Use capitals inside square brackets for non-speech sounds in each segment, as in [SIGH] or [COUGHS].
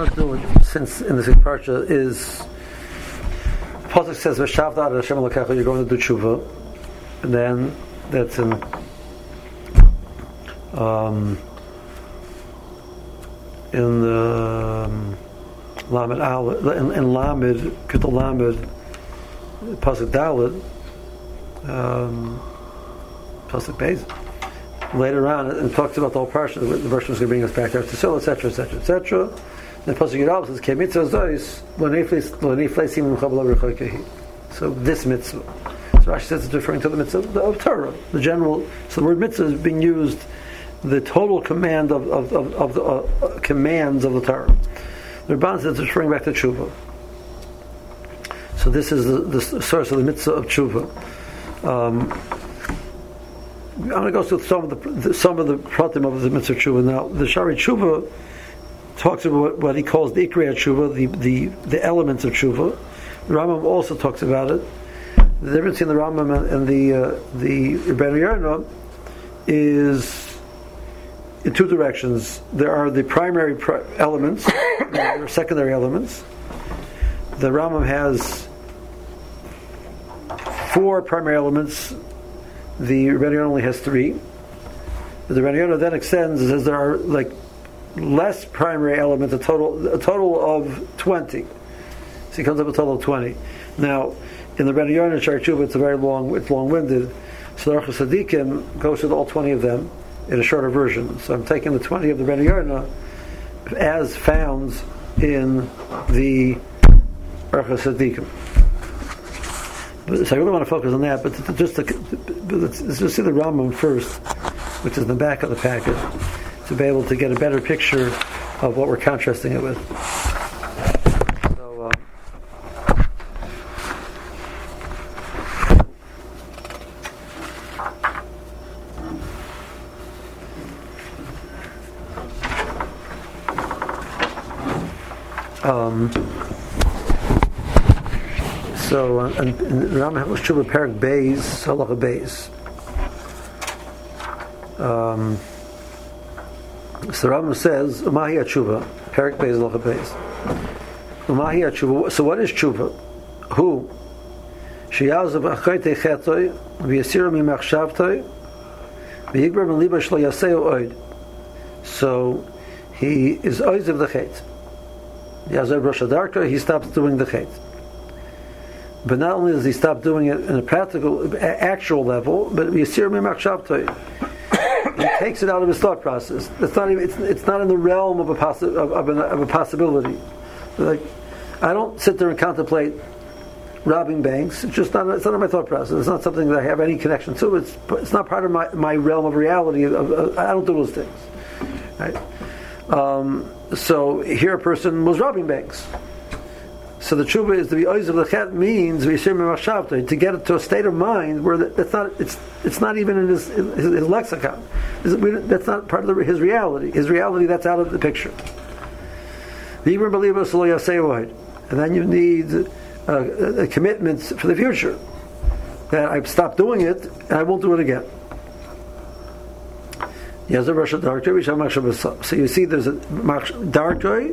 it since in this parsha is Pasuk says Veshavda Hashem Elokecha you're going to do tshuva and then that's in um, in the um, Al in, in Lamed Kitul Lamed Pasuk Dalit um, Pasuk Beis later on it talks about the whole parsha. The version is going to bring us back there to Sil, etc., etc., etc. Then Pasuk Yirav says, "Ke mitzvah zois lo nefleisim l'chabla rechoikehi." So this mitzvah. So Rashi says it's referring to the mitzvah of Torah, the general. So the word mitzvah is being used, the total command of, of, of, of the uh, commands of the Torah. The Ramban says it's referring back to tshuva. So this is the, the source of the mitzvah of tshuva. Um, I'm going to go through some of the some of the pratim of the mitzvah tshuva. Now, the Shaarei tshuva talks about what he calls the ikriya tshuva, the, the, the elements of tshuva. The Rambam also talks about it. The difference between the Rambam and the uh, the Rebbeinu Yonah is in two directions. There are the primary pri- elements, [COUGHS] there are secondary elements. The Rambam has four primary elements the Rebbeinu only has three. The Rebbeinu then extends and says there are like less primary elements, a total a total of twenty. So he comes up with a total of twenty. Now, in the Rebbeinu Yonah Shaarei Tshuva, it's a very long, it's long-winded. So the Tzaddikim goes through all twenty of them in a shorter version. So I'm taking the twenty of the Rebbeinu Yonah as found in the Orchos Tzaddikim. So I really want to focus on that, but just to, let's, let's just see the Rambam first, which is in the back of the packet, to be able to get a better picture of what we're contrasting it with. So, uh, um, so, uh, and, and Ram Shuba Perak Beis, Halacha Beis. Um, so Ram says, Umahi Atshuva, Perak Beis, Halacha Beis. Umahi so what is Tshuva? Who? Shiyazav Achaitei Chetoi, V'yasiru Mimachshavtoi, V'yigbar Meliba Shlo Yaseu Oid. So, he is Oiz of the Chet. Yazav Rosh Hadarka, he stops doing the Chet. But not only does he stop doing it in a practical, actual level, but Yasir. He takes it out of his thought process. It's not even, it's, it's not in the realm of a, possi- of, of, an, of a possibility. Like, I don't sit there and contemplate robbing banks. It's just not, it's not in my thought process. It's not something that I have any connection to. It's, it's not part of my, my realm of reality. I don't do those things. Right? Um, so here a person was robbing banks. So the tshuva is to be oiz of the chet means to get it to a state of mind where that's not it's it's not even in his, his, his lexicon. That's not part of the, his reality. His reality that's out of the picture. And then you need uh, uh, a, a commitment for the future that I've stopped doing it and I won't do it again. So you see, there's a dark joy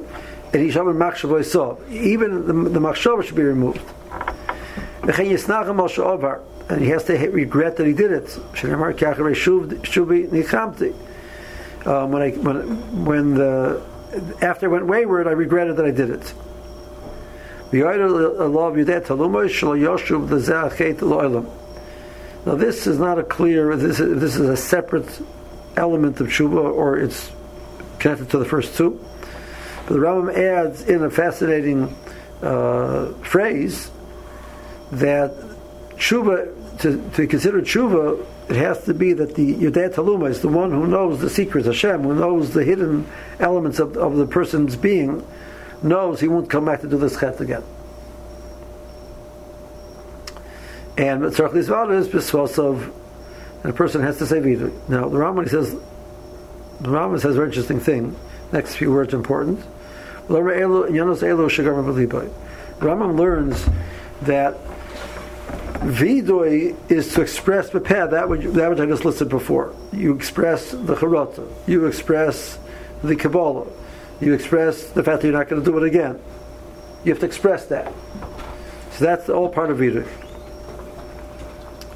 and be machshavoi sov. Even the, the should be removed. And he has to regret that he did it. Um, when I when when the after I went wayward, I regretted that I did it. Now this is not a clear. This is, this is a separate element of tshuva, or it's connected to the first two. But the Rambam adds in a fascinating uh, phrase that tshuva, to, to consider tshuva, it has to be that the Yudei Taluma is the one who knows the secrets, Hashem, who knows the hidden elements of, of the person's being, knows he won't come back to do this chet again. And Tzarech is bisvos of, and a person has to say vidui. Now, the Rambam, he says, the Rambam says a very interesting thing. Next few words are important. Rambam learns that vidoy is to express bepeh, that which, that which I just listed before. You express the charata, you express the Kabbalah, you express the fact that you're not going to do it again. You have to express that. So that's all part of Vidui.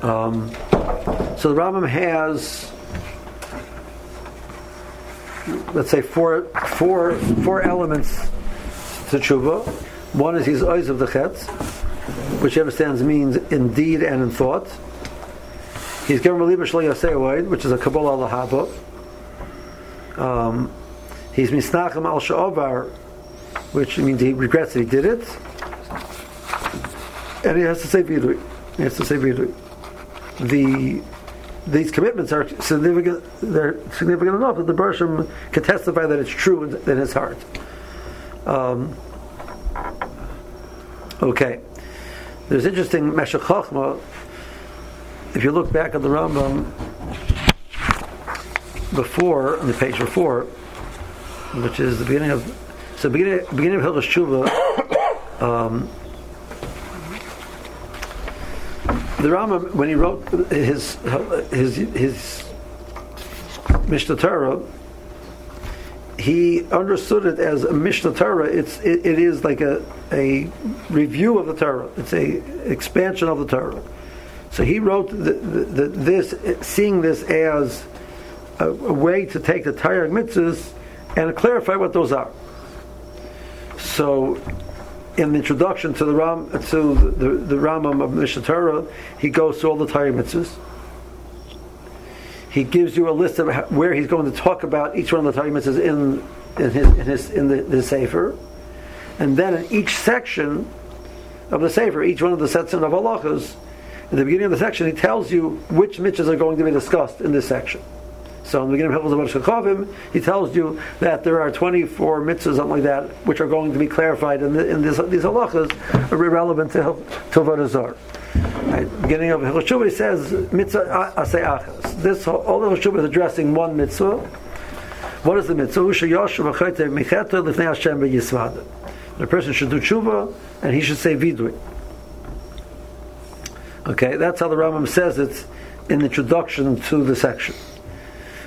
Um, so the Rambam has, let's say, four, four, four elements to tshuva. One is his eyes of the chetz, which he understands means in deed and in thought. He's given Maliba Shlo which is a Kabbalah al um, He's Misnachim al Sha'ovar, which means he regrets that he did it. And he has to say Vidui. He has to say Vidui. The these commitments are significant. They're significant enough that the Bershom can testify that it's true in, in his heart. Um, okay, there's interesting Chochma. If you look back at the Rambam before on the page before, which is the beginning of so beginning beginning of Hilchos Tshuva. [COUGHS] Um, the Rambam, when he wrote his his his Mishnah Torah, he understood it as a Mishnah Torah. It's it, it is like a a review of the Torah. It's a expansion of the Torah. So he wrote the, the, the, this, seeing this as a, a, way to take the Torah mitzvahs and clarify what those are. So in the introduction to the Ram to the, the Rambam of Mishnah Torah, he goes through all the Torah mitzvahs. He gives you a list of how, where he's going to talk about each one of the Torah mitzvahs in in his in his in the, the sefer, and then in each section of the sefer, each one of the sets of halachas, in the beginning of the section, he tells you which mitzvahs are going to be discussed in this section. So in the beginning of Hilchos Shechavim, he tells you that there are 24 mitzvahs, something like that, which are going to be clarified in, the, in this, these halachas are irrelevant to Tilvat Azar. Right. Beginning of Hilchos he says mitzvah asay achas. This all the Hilchos is addressing one mitzvah. What is the mitzvah? The person should do tshuva and he should say vidui. Okay, that's how the Rambam says it in the introduction to the section.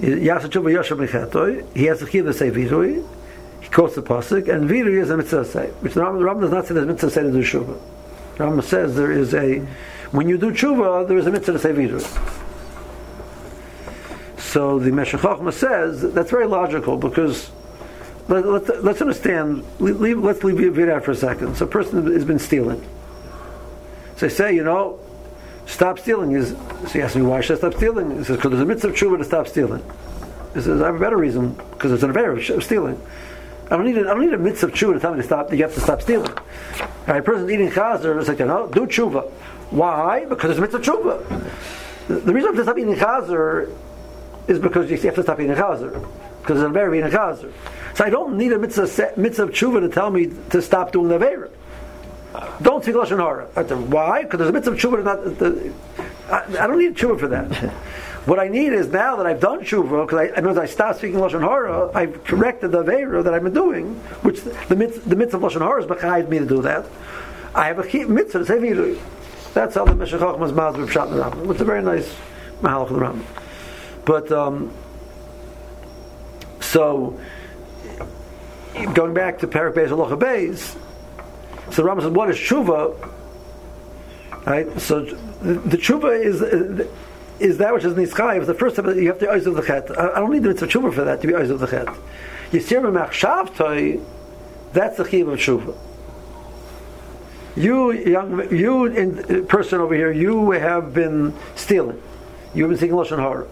he has to say Virui, he quotes the Pasuk, and Virui is a mitzvah say, which the Rambam does not say there's mitzvah say to do. The Rambam says there is a, when you do Tshuva, there is a mitzvah to say Virui. So the Meshech Chochma says that's very logical because let, us let, understand. Leave, let's leave it out for a second. So a person has been stealing. So they say, you know, stop stealing is, so he asks me, why should I stop stealing? He says, because there's a mitzvah of tshuva to stop stealing. He says, I have a better reason, because it's an affair of stealing. I don't need a, I don't need a mitzvah of tshuva to tell me to stop, you have to stop stealing. Right, a person's eating chazer, it's like, know, do tshuva. Why? Because it's a mitzvah of tshuva. The, the reason I have to stop eating chazer is because you have to stop eating chazer. Because it's an affair of eating chazer. So I don't need a mitzvah, mitzvah of tshuva to tell me to stop doing the avera. Don't speak lashon hara. Why? Because there's a mitzvah of tshuva. Not the, I, I, don't need tshuva for that. [LAUGHS] what I need is now that I've done tshuva, because I, I, I stopped speaking lashon hara, I've corrected the avera that I've been doing, which the mitzvah, the mitzvah of lashon hara is bechayiv me to do that. I have a mitzvah to say vidui. That's how the Meshech Chochmah's Mazur Pshat in the Rambam. It's a very nice mahalach of the Rambam. But um, so going back to Parak Beis Halacha Beis, so Rambam says, what is tshuva? Right? So the, tshuva is uh, is that which is nischayev. The first step you have to eyes of the chet. I, don't need the mitzvah tshuva for that to be eyes of the chet. Yisir machshavtoi, that's the chiv of tshuva. You young, you in, person over here, you have been stealing. You've been speaking lashon hara,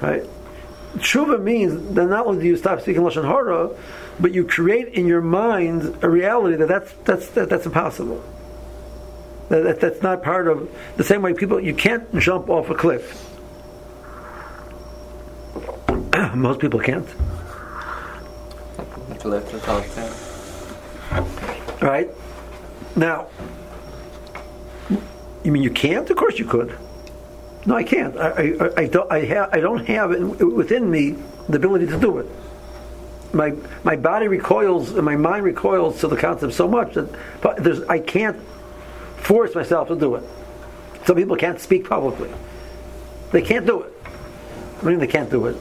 right? Tshuva means that not only do you stop speaking lashon hara, but you create in your mind a reality that that's that's that, that's impossible. That, that, that's not part of the same way people you can't jump off a cliff. [CLEARS THROAT] Most people can't. Right? Now, you mean you can't? Of course you could. No, I can't. I, I, I don't. I, have, I don't have within me the ability to do it. My my body recoils and my mind recoils to the concept so much that there's I can't force myself to do it. Some people can't speak publicly. They can't do it. I mean, they can't do it.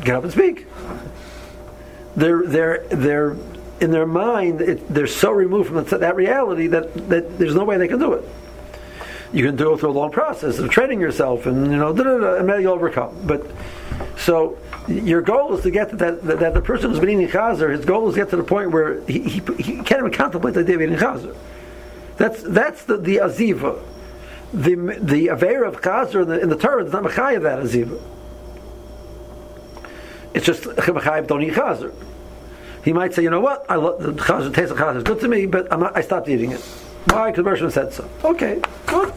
Get up and speak. They're they're they're in their mind. It, they're so removed from that reality that, that there's no way they can do it. You can do it through a long process of training yourself, and you know, and maybe you'll overcome. But so your goal is to get to that, that, that the person who's been eating chazer, his goal is to get to the point where he, he, he can't even contemplate the idea of eating chazer. That's that's the, the aziva. The the aver of chazer in the, in the Torah is not mechayah that aziva. It's just mechayah don't eat chazer. He might say, you know what, I love the chazer, taste of chazer is good to me, but not, I stopped eating it. Why? Because Bershman said so. Okay, good.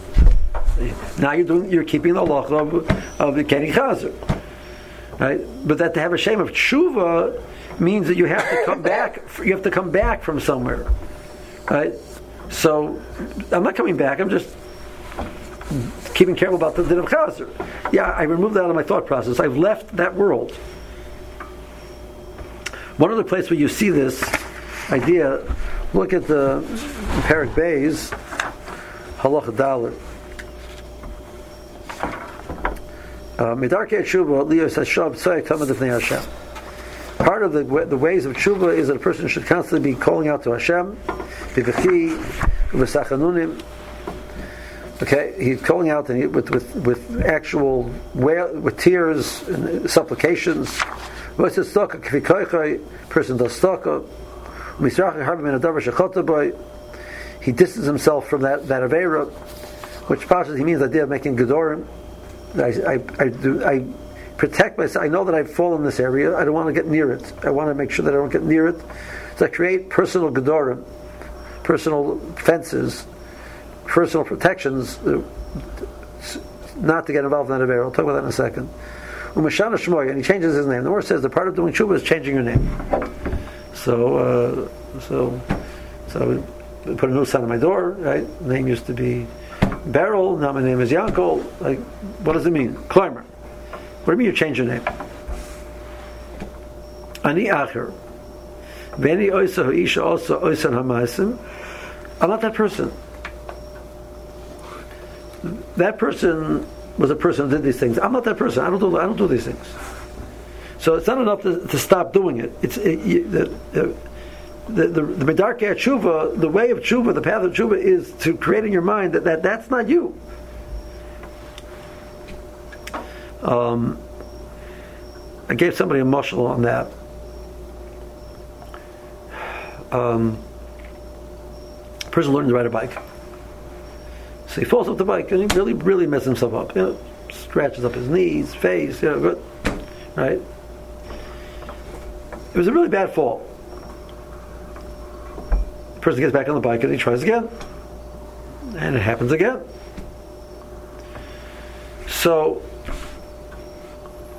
Now you're doing, you're keeping the law of, of getting chazer right? But that to have a shame of tshuva means that you have to come back. You have to come back from somewhere, right? So I'm not coming back. I'm just keeping careful about the din of chazer. Yeah, I removed that out of my thought process. I've left that world. One other place where you see this idea, look at the Parak Bays, Halacha Dalit. Uh, Midarke Tshuva, Tzoy, Tamad Ifnei Hashem. Part of the, the ways of tshuva is that a person should constantly be calling out to Hashem, V'sachanunim. Okay, he's calling out and he, with, with, with actual wail, with tears and supplications. Person does staka. He distances himself from that, that Avera, which he means the idea of making Gedorim. I, I, I, do, I protect myself. I know that I've fallen in this area. I don't want to get near it. I want to make sure that I don't get near it. So I create personal gedorim, personal fences, personal protections, uh, not to get involved in that affair. I'll talk about that in a second. Umashana Shmoy, and he changes his name. The word says the part of doing tshuva is changing your name. So, uh, so, so we put a new sign on my door. Right, name used to be Beryl, now my name is Yankel. Like, what does it mean? Climber. What do you mean you change your name? Ani Acher. Veni Oisa Isha also Oisan. I'm not that person. That person was a person who did these things. I'm not that person. I don't do. I don't do these things. So it's not enough to, to stop doing it. It's it, you, the, the the, the Medarke Tshuva, the way of Tshuva, the path of Tshuva is to create in your mind that, that that's not you. Um, I gave somebody a muscle on that. Um, person learning to ride a bike. So he falls off the bike and he really, really messes himself up. You know, scratches up his knees, face, you know, right? It was a really bad fall person gets back on the bike and he tries again. And it happens again. So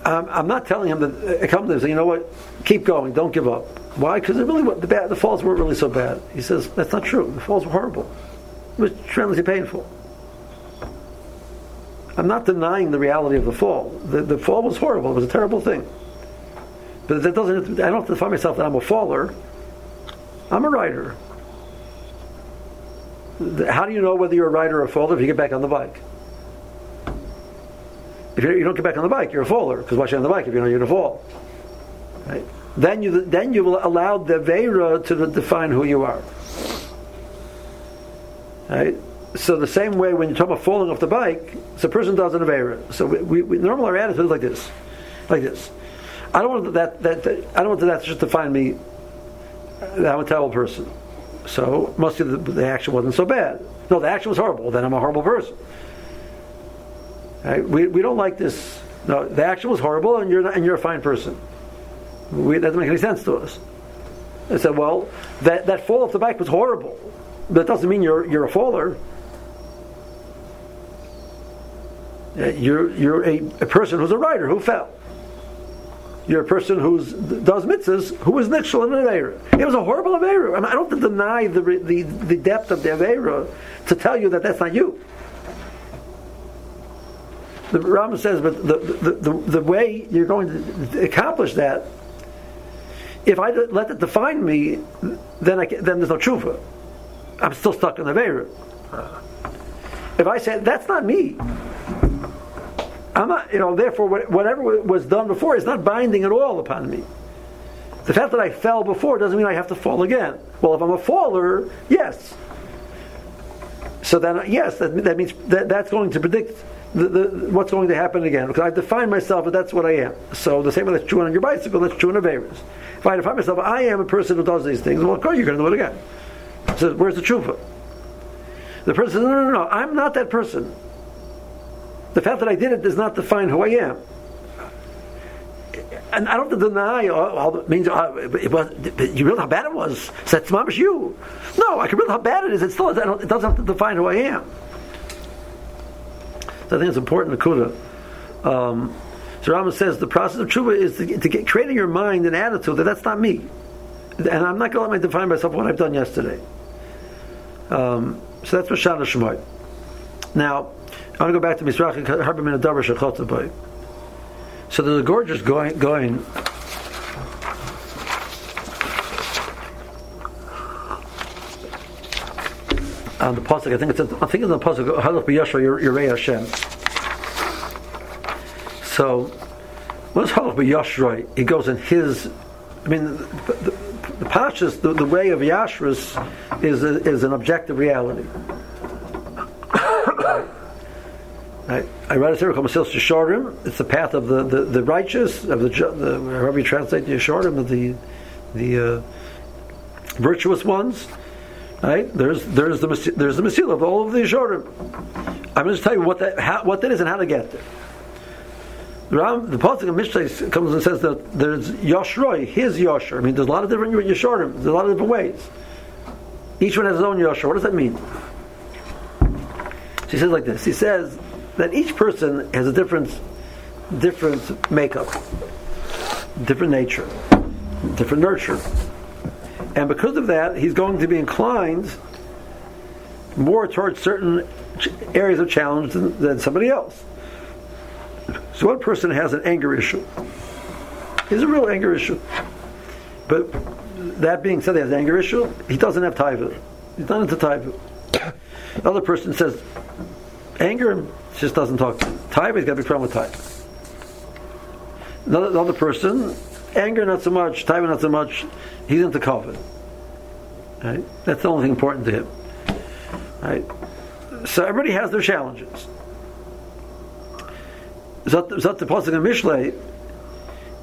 um, I'm not telling him that I come to him saying, you know what, keep going, don't give up. Why? Because really the bad, the falls weren't really so bad. He says that's not true. The falls were horrible. It was tremendously painful. I'm not denying the reality of the fall. The, the fall was horrible. It was a terrible thing. But that doesn't. I don't have to define myself that I'm a faller. I'm a writer how do you know whether you're a rider or a faller if you get back on the bike? If you don't get back on the bike, you're a faller because why should on the bike if you know you're going to fall? Right? Then you then you will allow the Veira to define who you are. Right? So the same way when you talk about falling off the bike, a person does an Aveira. So we, we, we normal our attitude is like this, like this. I don't want that, that, that I don't want that to just define me. I'm a terrible person. So must the, the action wasn't so bad. No, the action was horrible. Then I'm a horrible person. Right? We, we don't like this. No, the action was horrible, and you're not, and you're a fine person. We, that doesn't make any sense to us. I said, well, that, that fall off the bike was horrible, but it doesn't mean you're you're a faller. Uh, you're you're a, a person who's a rider who fell. You're a person who does mitzvahs who is nixal in an Avera. It was a horrible Avera. I, mean, I don't deny the, the, the depth of the Avera to tell you that that's not you. The Rambam says, but the, the, the, the way you're going to accomplish that, if I let it define me, then I then there's no tshuva. I'm still stuck in the Avera. If I say that's not me, I'm not, you know, therefore, whatever was done before is not binding at all upon me. The fact that I fell before doesn't mean I have to fall again. Well, if I'm a faller, yes. So then, yes, that, that means that, that's going to predict the, the, what's going to happen again. Because I define myself, that that's what I am. So the same way that's true on your bicycle, that's true in Averis. If I define myself, I am a person who does these things, well, of course you're going to do it again. So where's the truth? The person says, no, no, no, no, I'm not that person. The fact that I did it does not define who I am. And I don't deny all, it means uh, it was, you realize how bad it was. So that's mamish you. No, I can realize how bad it is. It still it doesn't have to define who I am. So I think it's important to Kuda. Um, so Rama says the process of tshuva is to, to get creating your mind an attitude that that's not me, and I'm not going to let me define myself what I've done yesterday. Um, so that's what Mashana Shemoy. Now, I want to go back to Mizrachi Harbamin Adavar Shechotabai. So there's a gorgeous going going on the pasuk. I think it's I think it's the pasuk Halach B'Yashra Yirei Hashem. So what is Halach B'Yashra? He goes in his. I mean, the, the, the the, way of Yashras is is an objective reality. I, read a called Masilas Yesharim. It's the path of the, the, the righteous, of the, the however you translate the Yesharim, of the the uh, virtuous ones. Right? There's there's the there's the Masil of all of the Yesharim. I'm going to tell you what that how, what that is and how to get there. The Ram, the of Mishlei comes and says that there's Yoshroi, his Yosher. I mean, there's a lot of different Yesharim. There's a lot of different ways. Each one has his own Yosher. What does that mean? She says like this. He says that each person has a different, different makeup, different nature, different nurture. And because of that, he's going to be inclined more towards certain areas of challenge than, than somebody else. So one person has an anger issue. He's a real anger issue. But that being said, he has an anger issue, he doesn't have taiva. He's not into taiva. Another [COUGHS] person says, anger just doesn't talk to. Taiva, he's got a big problem with Taiva. Another, another person, anger not so much, time not so much, he's into covet. Right? That's the only thing important to him. Right? So everybody has their challenges. Zot the Pasuk and Mishlei,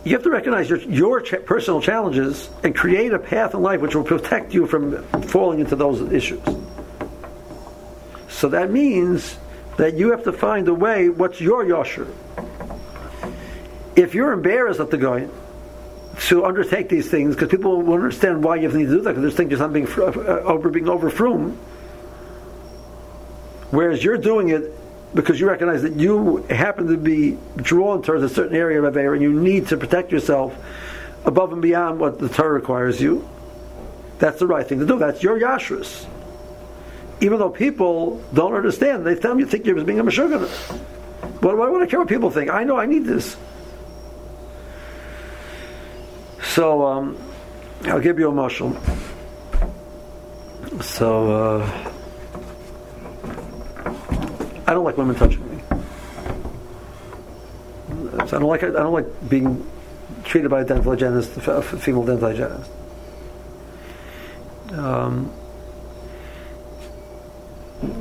you have to recognize your, your ch- personal challenges and create a path in life which will protect you from falling into those issues. So that means that you have to find a way, what's your yosher? If you're embarrassed at the guy to undertake these things, because people won't understand why you need to do that, because they think you're not being uh, over being over frum. Whereas you're doing it because you recognize that you happen to be drawn towards a certain area of Aveira and you need to protect yourself above and beyond what the Torah requires you. That's the right thing to do. That's your yashrus even though people don't understand, they tell me you think you're being a meshuggah. What, why would I care what people think? I know I need this. So um, I'll give you a mushroom. So uh, I don't like women touching me. So I don't like I don't like being treated by a dental hygienist, a female dental hygienist. Um,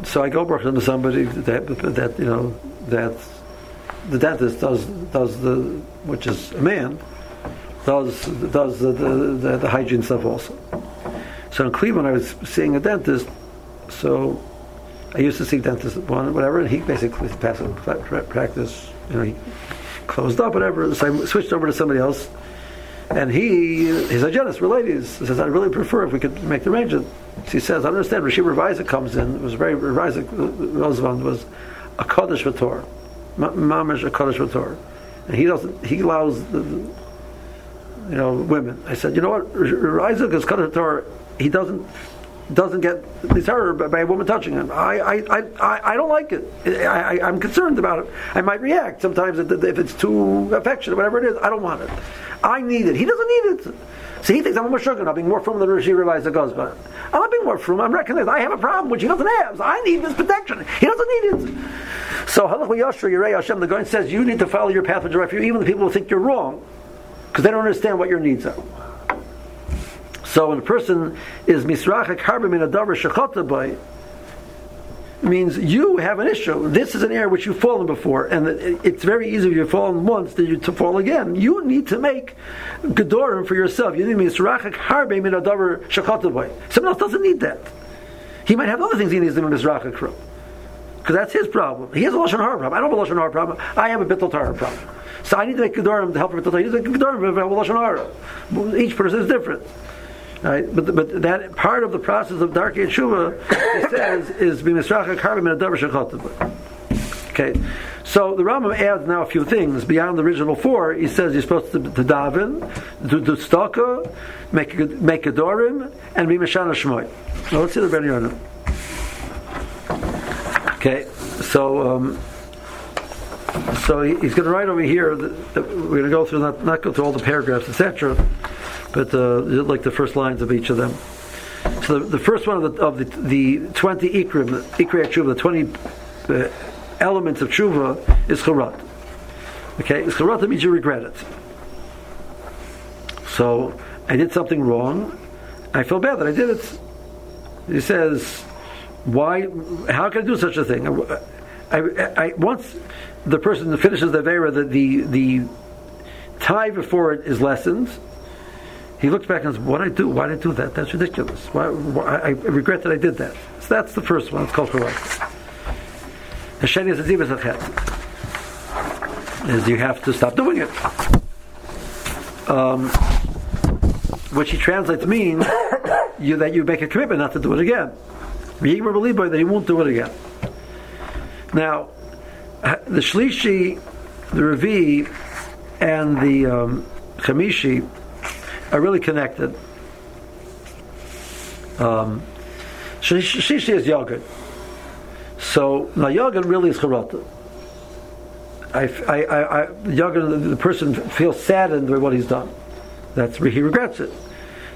so I go work to somebody that, that you know that the dentist does does the which is a man does does the, the, the, hygiene stuff also. So in Cleveland, I was seeing a dentist. So I used to see dentist one whatever, and he basically passed practice. You know, he closed up whatever. So I switched over to somebody else, and he his hygienist for ladies He says I really prefer if we could make the arrangement she says, I understand. Rashi Reviser comes in. It was very Reviser uh, Roosevelt was a Kaddish Vator, Mamish a Kaddish Vator, and he doesn't. He allows the, you know, women. I said, you know what, Isaac is cut Torah. He doesn't doesn't get disturbed by a woman touching him. I, I, I, I don't like it. I, I, am concerned about it. I might react sometimes if it's too affectionate, whatever it is. I don't want it. I need it. He doesn't need it. See, he thinks I'm a Meshuggah. I'm being more from than Rishi realized it goes, but I'm not being more from. I'm recognizing I have a problem which he doesn't have. So I need this protection. He doesn't need it. So Halach Yashra Yirei Hashem, the guy says you need to follow your path of direction, even the people who think you're wrong, because they don't understand what your needs are. So when a person is misrachak harbim in a davar shechata means you have an issue. This is an area which you've fallen before, and it's very easy if you've fallen once that you to fall again. You need to make gedorim for yourself. You need misrachak harbim in a davar shechata. Someone else doesn't need that. He might have other things he needs to be misrachak from. Because that's his problem. He has a Lashon Hara problem. I don't have a Lashon Hara problem. I have a Bittul Torah problem. So I need to make Gedorim to help Torah. He needs to make Gedorim to have a Lashon Hara. Each person is different. Right? But, but that part of the process of Darkei Tshuva, [COUGHS] it says, is b'misracha karbim and adavar Okay, so the Rambam adds now a few things beyond the original four. He says you're supposed to, to daven, to do staka, make a, make a dorim, and be meshana shmoy. Now let's see the Ben Yonah. Okay, so um, so he, he's going to write over here. That, that we're going to go through not, not go through all the paragraphs, etc but uh, like the first lines of each of them. So the, the first one of the, of the, the 20 ikrim, ikrei tshuva, the 20 uh, elements of tshuva is charat. Okay, charat means you regret it. So I did something wrong. I feel bad that I did it. He says, "Why? How can I do such a thing?" I, I, I once the person finishes the vera, the the, the tie before it is lessened he looks back and says, "What did I do? Why did I do that? That's ridiculous. Why, why, I regret that I did that." So that's the first one. It's called correct. The sheni is a. Is you have to stop doing it. Um, which he translates means [COUGHS] you, that you make a commitment not to do it again. You believe that he won't do it again. Now, the Shlishi, the Ravi, and the um, Chamishi are really connected. Um, Shishi is yogurt. So now yogurt really is charata. I, I, I, I yogurt, the person feels saddened by what he's done. That's he regrets it.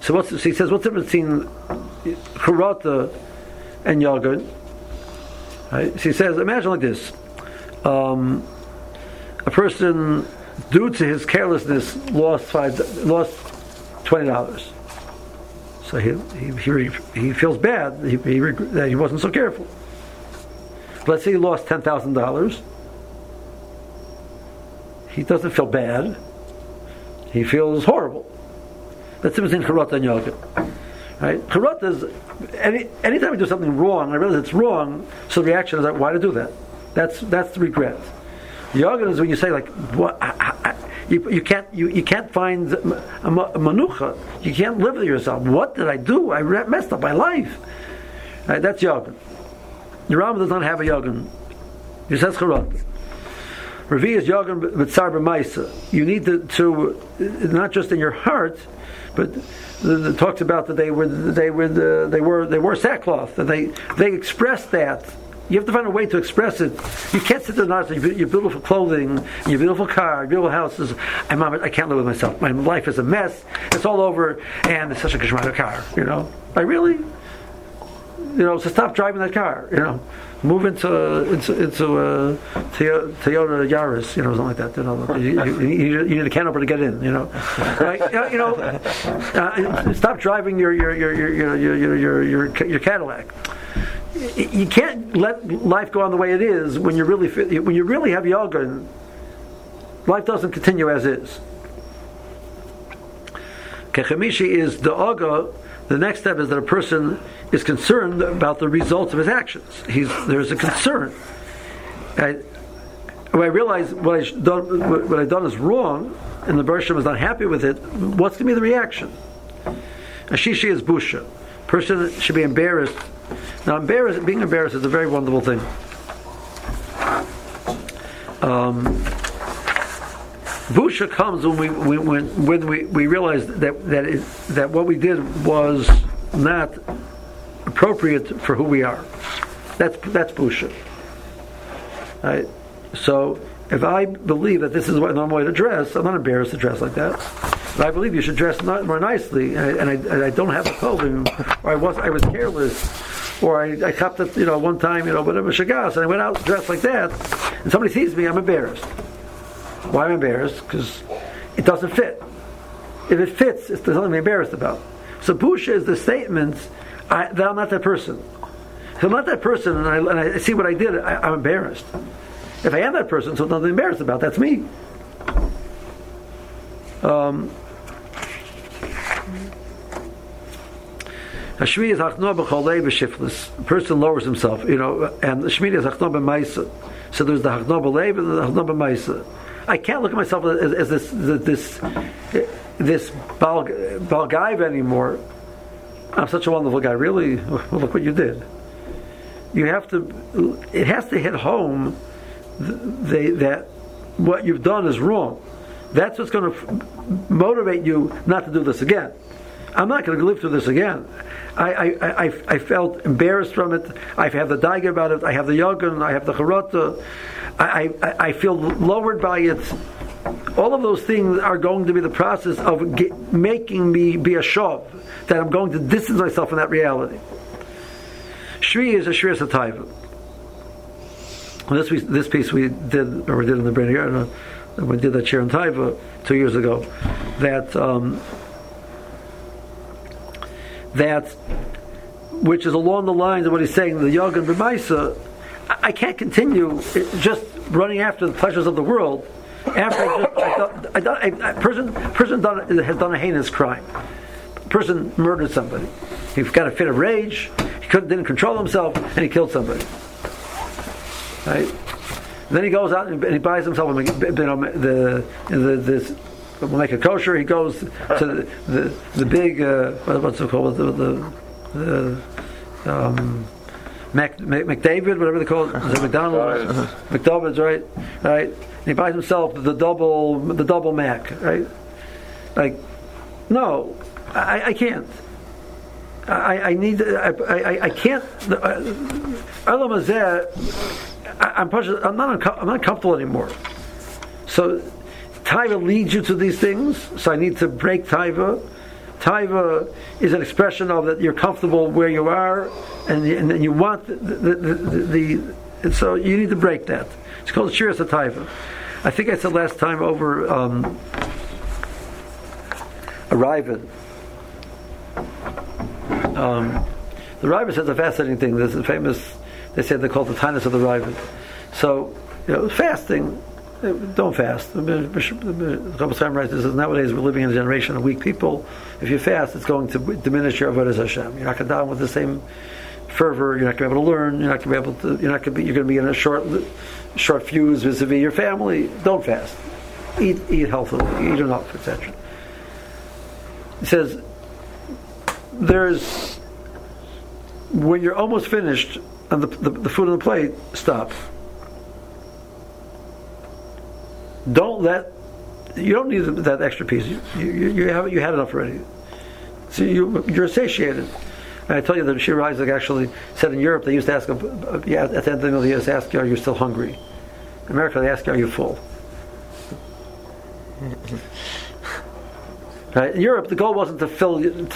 So what's he says? What's the difference between charata and yogurt? Right? So he says, imagine like this: um, a person, due to his carelessness, lost five, lost twenty dollars. So he, he, he, feels bad he, he, that he wasn't so careful. Let's say he lost ten thousand dollars. He doesn't feel bad. He feels horrible. That's difference in charata and yoga. Right? Charata is any anytime we do something wrong, I realize it's wrong, so the reaction is like, why to do that? That's that's the regret. Yoga is when you say like, what? I, I, you, you can't you, you can't find a, a, manucha. You can't live with yourself. What did I do? I messed up my life. Right, that's yoga. The Rambam does not have a yoga. He says charot. Ravi is yoga b'tzar b'maisa. You need to, to not just in your heart, but it talks about that they were they were the, they were they were sackcloth. That they they expressed that you have to find a way to express it. You can't sit there and say your beautiful clothing, your beautiful car, your beautiful houses. I'm, I can't live with myself. My life is a mess. It's all over, and it's such a geschmack car. You know, I really, you know, so stop driving that car. You know, move into into into a Toyota Yaris, you know, something like that. You know, you, you, you need a can opener to get in. You know, right? You know, uh, stop driving your your your your your your your, your, your Cadillac you can't let life go on the way it is when you really when you really have yoga. Life doesn't continue as is. Kechemishi is the aga. The next step is that a person is concerned about the results of his actions. He's, there's a concern. I, when I realize what I done, what I've done is wrong, and the Bershom is not happy with it, what's going to be the reaction? Ashishi is busha. Person should be embarrassed now, embarrassed, being embarrassed is a very wonderful thing. Um, Busha comes when we when when we, we realize that that it, that what we did was not appropriate for who we are. That's that's busha. Right? So if I believe that this is what normal way to dress, I'm not embarrassed to dress like that. If I believe you should dress more nicely, and I, and I, and I don't have a clothing, or I was I was careless, or I, I copped it, you know, one time, you know, whatever shagas, and I went out dressed like that, and somebody sees me, I'm embarrassed. Why am I embarrassed? Because it doesn't fit. If it fits, it's something be embarrassed about. So busha is the statement I, that I'm not that person. If I'm not that person and I, and I see what I did, I, am embarrassed. If I am that person, so nothing embarrassed about. That's me. Um, Hashmi is hachno b'cholei b'shiflis. A person lowers himself, you know, and Hashmi is hachno b'maisa. So there's the hachno b'leiv and the hachno b'maisa. I can't look at myself as, as this this this bal, balgaiv anymore. I'm such a wonderful guy. Really, well, look what you did. You have to. It has to hit home that what you've done is wrong. That's what's going to motivate you not to do this again. I'm not going to live through this again. I, I, I, I felt embarrassed from it. I have the daiga about it. I have the yogan. I have the charata. I, I, I feel lowered by it. All of those things are going to be the process of get, making me be a shav, that I'm going to distance myself from that reality. Shri is a Shri Sataiva. This, this piece we did, or we did in the Brain we did that Sharon Taiva two years ago, that um, that which is along the lines of what he's saying, the Yoga and B'maisa, I can't continue just running after the pleasures of the world. After I just, I thought, I I, person, person done, has done a heinous crime. Person murdered somebody. He got a fit of rage. He couldn't, didn't control himself, and he killed somebody. Right. then he goes out and he buys himself a, you know, the, the this we'll make a kosher. He goes to the the, the big uh, what's it called the the, the um, Mac, McDavid, whatever they call it, is it McDonald's, [LAUGHS] McDonald's, right? Right. And he buys himself the double, the double Mac, right? Like, no, I, I can't. I, I need. I, I, I can't. Elam uh, I'm, I'm not. I'm not comfortable anymore. So, Taiva leads you to these things. So I need to break Taiva Taiva is an expression of that you're comfortable where you are, and and then you want the the, the, the so you need to break that. It's called Shiras Taiva. I think I said last time over um, arriving. Um, the Raavad says a fascinating thing. There's a famous. They say they call it the Tainus of the Raavad. So, you know, fasting don't fast. The Chaim writes this nowadays we're living in a generation of weak people. If you fast, it's going to diminish your avodas Hashem. You're not going to down with the same fervor. You're not going to be able to learn. You're not going to be able to. You're not going to be. You're going to be in a short, short fuse vis-a-vis your family. Don't fast. Eat, eat healthily. Eat enough, etc. He says there's when you're almost finished and the, the, the food on the plate, stop Don't let you don't need that extra piece. You, you, you have you had enough already. So you you're satiated. And I tell you that Shir Isaac actually said in Europe they used to ask uh, him, at the end of the year, they used to ask you, are you still hungry? In America they ask you, are you full? [LAUGHS] right? In Europe the goal wasn't to fill you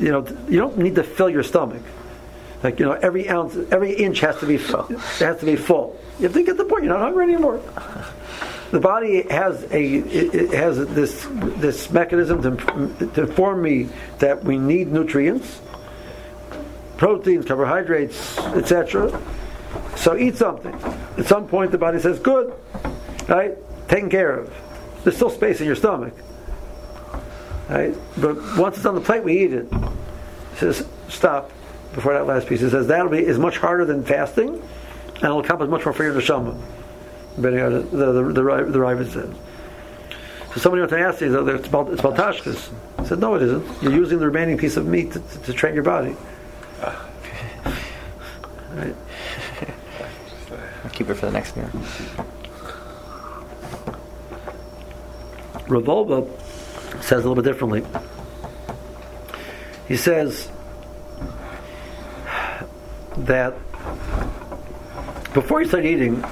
know you don't need to fill your stomach. Like you know every ounce every inch has to be full. [LAUGHS] It has to be full. You have to get the point. You're not hungry anymore [LAUGHS] the body has a it, has this this mechanism to, to inform me that we need nutrients, proteins, carbohydrates, etc. So eat something. At some point, the body says, "Good, right? Taken care of." There's still space in your stomach, right? But once it's on the plate, we eat it. It says, "Stop." Before that last piece, it says that'll be is much harder than fasting, and it'll accomplish much more for your neshama Uh, the the the, the, the Raavad said. So somebody went to ask you, it's about it's about tashkas. I said, no, it isn't. You're using the remaining piece of meat to, to, to train your body. [LAUGHS] right. I'll keep it for the next meal. Rav says a little bit differently. He says that before you start eating,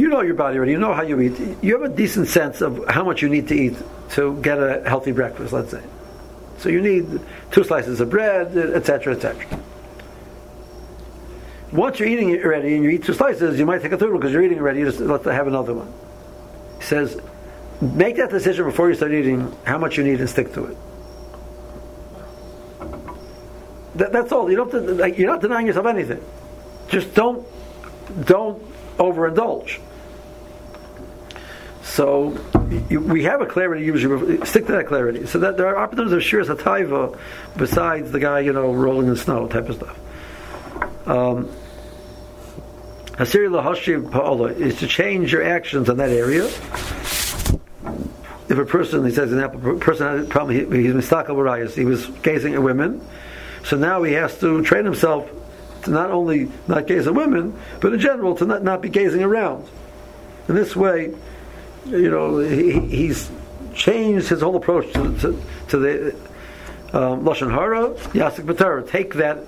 you know your body already. You know how you eat. You have a decent sense of how much you need to eat to get a healthy breakfast. Let's say. So you need two slices of bread, etc., etc. Once you're eating it already and you eat two slices, you might take a third one because you're eating already. You just let have another one. He says, make that decision before you start eating how much you need and stick to it. That, that's all. You don't. To, like, you're not denying yourself anything. Just don't don't overindulge. So you, we have a clarity usually. Stick to that clarity. So that there are opportunities of shiras hataiva besides the guy you know rolling in the snow type of stuff. Um, Hasiri is to change your actions in that area. If a person, he says, example, a person had a problem, he, he's mistakal he was gazing at women, so now he has to train himself to not only not gaze at women, but in general to not, not be gazing around. In this way, you know, he, he's changed his whole approach to, to, to the um, lashon hara, yasik b'tara. Take that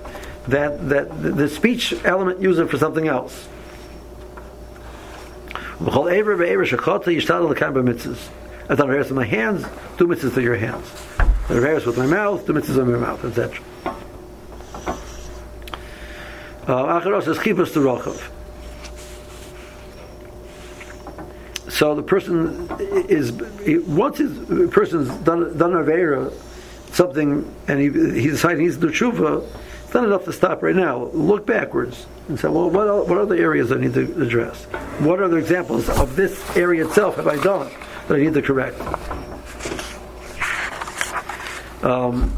that that the speech element, use it for something else. Done repairs with my hands, do mitzvahs to your hands. Repairs with my mouth, do mitzvahs with my mouth, etc. Chibus to rochav. So the person is once his person's done done avera something and he he decides he needs to do tshuva. It's not enough to stop right now. Look backwards and say, well, what what other areas I need to address? What other examples of this area itself have I done that I need to correct? Um,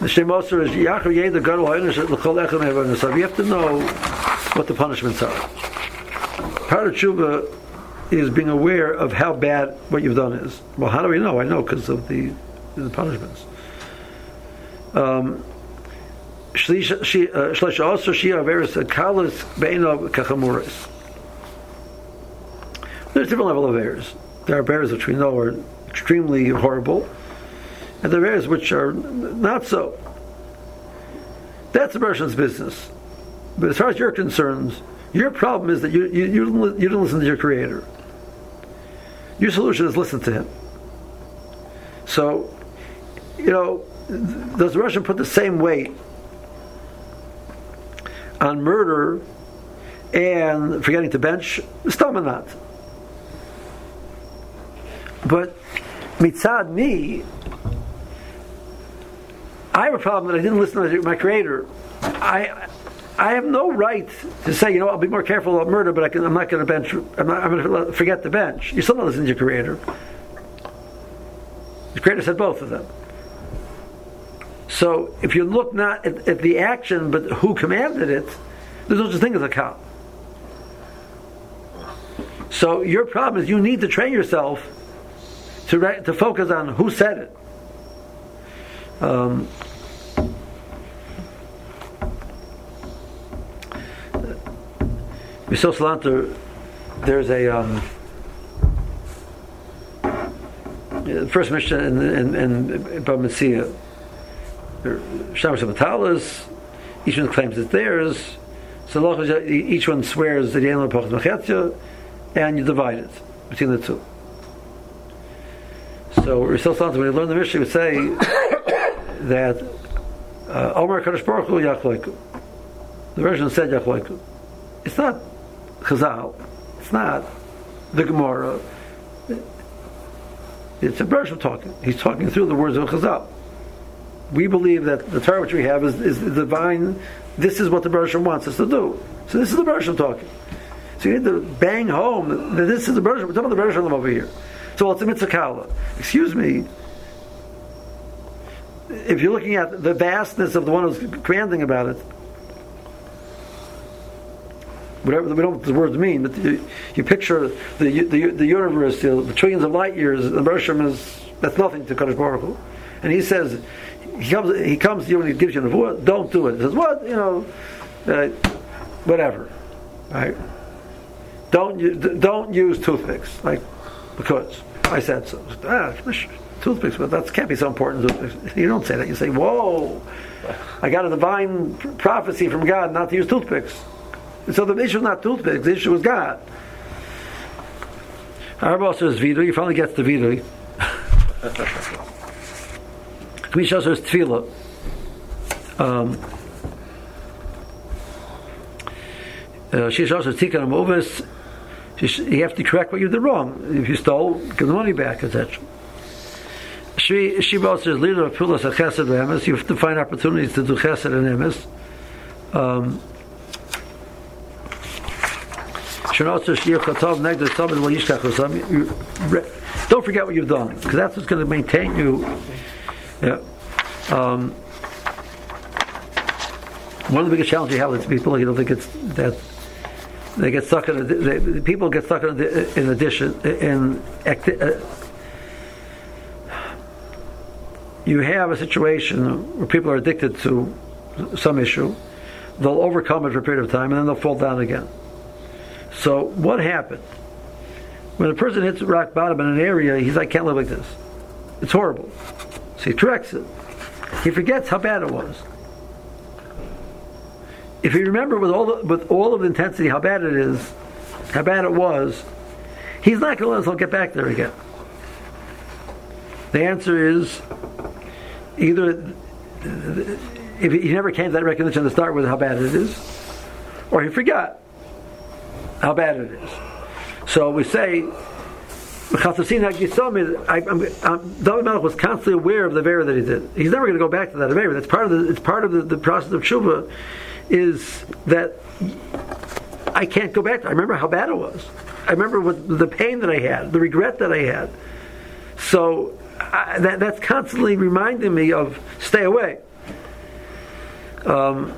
the Shemoser is Yaakov Yeda Gadol L'Chol Echem You have to know what the punishments are. Part of tshuva is being aware of how bad what you've done is. Well, how do we know? I know because of the, the punishments. Um. There's different level of errors. There are errors which we know are extremely horrible, and there are errors which are not so. That's the person's business. But as far as you're concerned, your problem is that you, you, you, you don't listen to your Creator. Your solution is listen to Him. So, you know, does the Russian put the same weight on murder and forgetting to bench? Still not. But mitzad me, I have a problem that I didn't listen to my creator. I I have no right to say, you know, I'll be more careful about murder, but I am not going to bench. I'm, not, I'm going to forget the bench. You still listen to your creator. The creator said both of them. So if you look not at, at the action, but who commanded it, there's no such thing as a cop. So your problem is you need to train yourself to re- to focus on who said it. Um, Miso Salanter, there's a um, first mission in in, in Bava Metzia. Shamash Batalas, each one claims it's theirs. So each one swears that Yellow Pachas and you divide it between the two. So Rosh when you learn the Mishnah, would say [COUGHS] that uh, Omar Kadosh Baruch Hu Yachleiku. The version said Yachleiku. It's not Chazal. It's not the Gemara. It's a Bershom talking. He's talking through the words of Chazal. We believe that the Torah which we have is, is divine. This is what the Bershom wants us to do. So this is the Bershom talking. So you need to bang home that this is the Bershom. We're talking about the Bershom over here. So it's a mitzvah Excuse me. If you're looking at the vastness of the one who's commanding about it, whatever we don't know what the words mean, but you, you picture the, the, the universe, you know, the trillions of light years. The Bershom is that's nothing to Kadosh Baruch Hu. and he says he comes he comes to you and he gives you an word. Don't do it. He says what you know, uh, whatever, right? Don't don't use toothpicks like because I said so. Ah, toothpicks, but that can't be so important. You don't say that. You say, whoa, I got a divine prophecy from God not to use toothpicks. So the issue is not toothpicks, the issue is God. Arba says vidui, he finally gets the vidui. [LAUGHS] Kmisha says tefillah. Um, uh, she also tikkun amovis. You have to correct what you did wrong. If you stole, give the money back, etc. She she also says leader of pulas a chesed emes. You have to find opportunities to do chesed and emes. Um, don't forget what you've done, because that's what's going to maintain you. Yeah. Um, one of the biggest challenges you have with people, you know, they get that they get stuck in. They, people get stuck in, in addition in. Uh, you have a situation where people are addicted to some issue, they'll overcome it for a period of time, and then they'll fall down again. So what happened? When a person hits rock bottom in an area, he's like, I can't live like this. It's horrible. So he corrects it. He forgets how bad it was. If you remember with all the, with all of the intensity how bad it is, how bad it was, he's not going to let himself get back there again. The answer is either if he never came to that recognition to start with how bad it is, or he forgot how bad it is. So we say, David Melech was constantly aware of the Avera that he did. He's never going to go back to that Avera. That's part of the, it's part of the, the process of Tshuva is that I can't go back. I remember how bad it was. I remember what, the pain that I had, the regret that I had. So I, that, that's constantly reminding me of stay away. Um,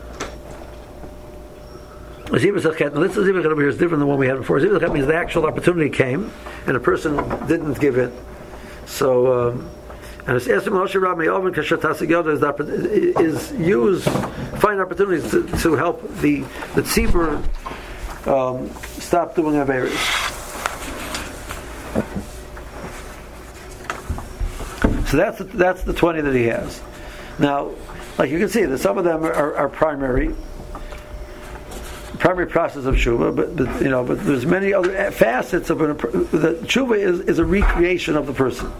Zivas Achet, this Zivas over here is different than what we had before. Zivas Achet means the actual opportunity came and a person didn't give it. So, um, and it's Esim Moshe Rabbi Oven Kashat is use find opportunities to, to help the the tzibur um, stop doing averis. So that's that's the twenty that he has. Now, like you can see, that some of them are, are primary, primary process of tshuva, but, but, you know, but there's many other facets of an, the tshuva is, is a recreation of the person.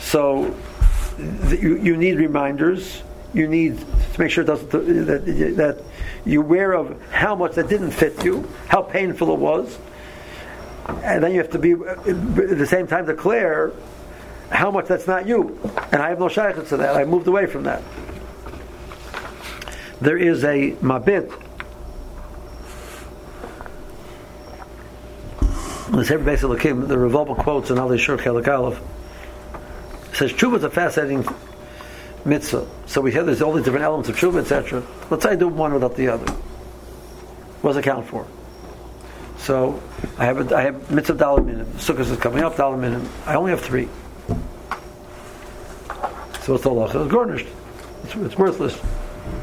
So you, you need reminders. You need to make sure it doesn't that that you're aware of how much that didn't fit you, how painful it was, and then you have to be at the same time declare how much that's not you, and I have no shaykhs to that. I moved away from that. There is a mabit the Sefer Beis Elokim, the revolving quotes in Ali Shur Chelik Aleph, says tshuva is a fascinating mitzvah. So we have there's all these different elements of tshuva, etc. Let's say I do one without the other. What does it count for? So I have a, I have mitzvah Dalad Minim. Sukkot is coming up Dalad Minim. I only have three. So it's the law. It's garnished. It's, it's, worthless.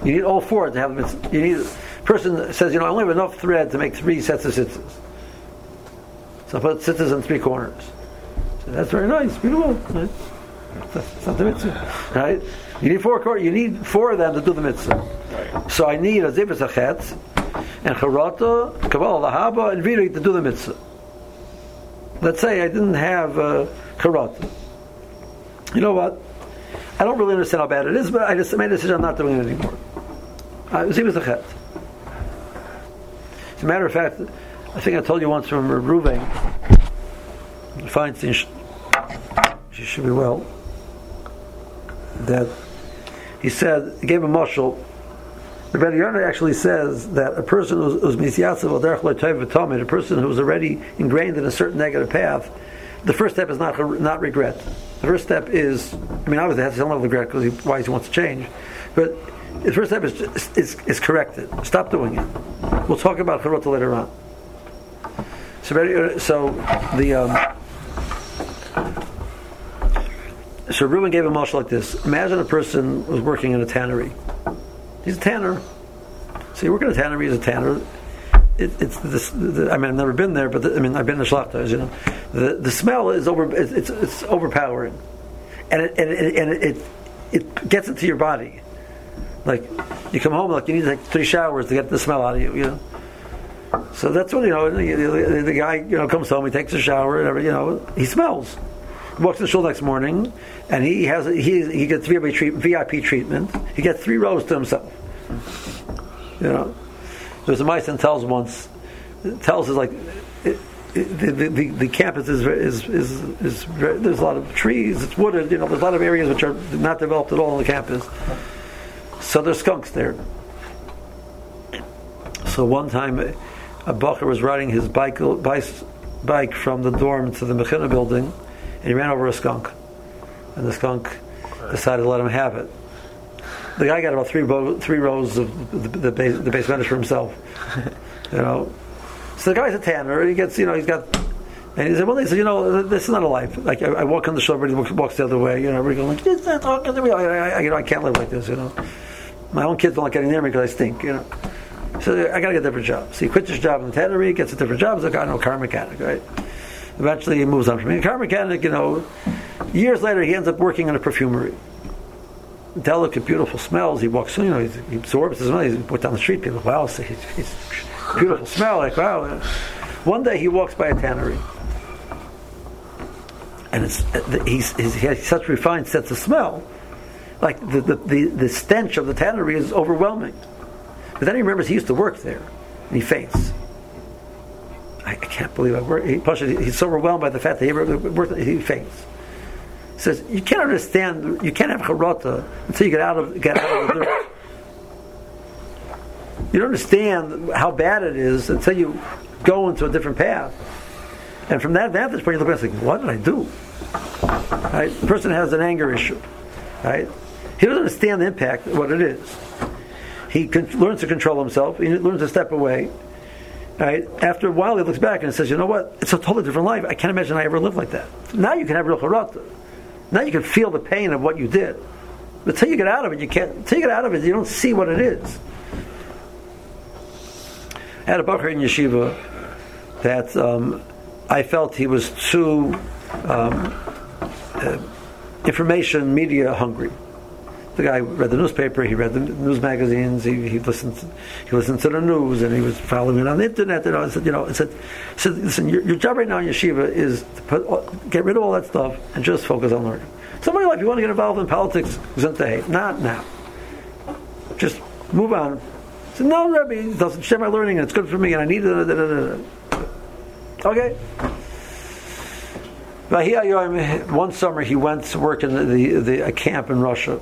You need all four to have a mitzvah. You need a person says, you know, I only have enough thread to make three sets of tzitzis. So I put sitters in three corners. So that's very nice, beautiful. Right? That's, not the mitzvah, right? You need four corners. You need four of them to do the mitzvah. Right. So I need a zivas achet and charata, kabbalah lahaba, and viri to do the mitzvah. Let's say I didn't have uh, charata. You know what? I don't really understand how bad it is, but I just made a decision I'm not doing it anymore. Uh, zivas achet. As a matter of fact, I think I told you once from Ruvain, Feinstein, she should be well, that he said, he gave a mushal. The Rebbe Yonah actually says that a person who's misyatzav a person who's already ingrained in a certain negative path, the first step is not not regret. The first step is, I mean, obviously, has some level of regret because he, why he wants to change, but the first step is is, is corrected. Stop doing it. We'll talk about charota later on. So, so the um, so Reuben gave a marshal like this. Imagine a person was working in a tannery. He's a tanner. So you work in a tannery as a tanner. It, it's this. The, I mean, I've never been there, but the, I mean, I've been in shlachtas, you know. the, the smell is over. It's, it's, it's overpowering, and it, and, it, and it, it it gets into your body. Like you come home, like you need take three showers to get the smell out of you. You know. So that's what you know. The, the, guy you know comes home, he takes a shower, and every, you know he smells. He walks in the shul next morning, and he has he he gets VIP, VIP treatment. He gets three rows to himself. You know, there's a and tells once tells us like. It, the, the, the, campus is, is, is, is, there's a lot of trees, it's wooded, you know, there's a lot of areas which are not developed at all on the campus. So there's skunks there. So one time a bacher was riding his bike, bike, from the dorm to the Mechina building and he ran over a skunk. And the skunk decided to let him have it. The guy got about three, bo- three rows of the, the, base, the base for himself. you know, so the guy's a tanner. He gets, you know, he's got. And he said, well, he said, you know, this is not a life. Like, I, I walk on the shore, everybody walks the other way. You know, everybody going, like, this not talking to me. I, I, you know, I can't live like this, you know. My own kids don't like getting near me because I stink, you know. So I got to get a different job. So he quits his job in the tannery, gets a different job as a car, no, car mechanic, right? Eventually he moves on from being a car mechanic, you know. Years later, he ends up working in a perfumery. Delicate, beautiful smells. He walks, in, you know, he absorbs the smell. He walks down the street, people, wow, he's, he's beautiful smell. Like wow. One day he walks by a tannery, and it's uh, he's, he's, he has such refined sense of smell, like the, the, the, the stench of the tannery is overwhelming. But then he remembers he used to work there, and he faints. I, I can't believe I work. He, he's so overwhelmed by the fact that he worked. He faints. He says, "You can't understand. You can't have charata until you get out of get out of the dirt." You don't understand how bad it is until you go into a different path. And from that vantage point, you look back and think, what did I do? Right? The person has an anger issue. Right? He doesn't understand the impact of what it is. He con- learns to control himself. He learns to step away. Right? After a while, he looks back and says, "You know what? It's a totally different life. I can't imagine I ever lived like that." Now you can have real charata. Now you can feel the pain of what you did. But till you get out of it, you can't. Until you get out of it, you don't see what it is I had a bacher in yeshiva that um, I felt he was too um, uh, information media hungry. The guy read the newspaper, he read the news magazines, he, he listened to, he listened to the news, and he was following it on the internet. And I said, you know, I said, said listen, your, your, job right now in yeshiva is to put, get rid of all that stuff and just focus on learning. Somebody like you want to get involved in politics, not now. Just move on, I said, no, Rebbe, it doesn't share my learning, and it's good for me, and I need it. Okay. One summer he went to work in the, the, the, a camp in Russia.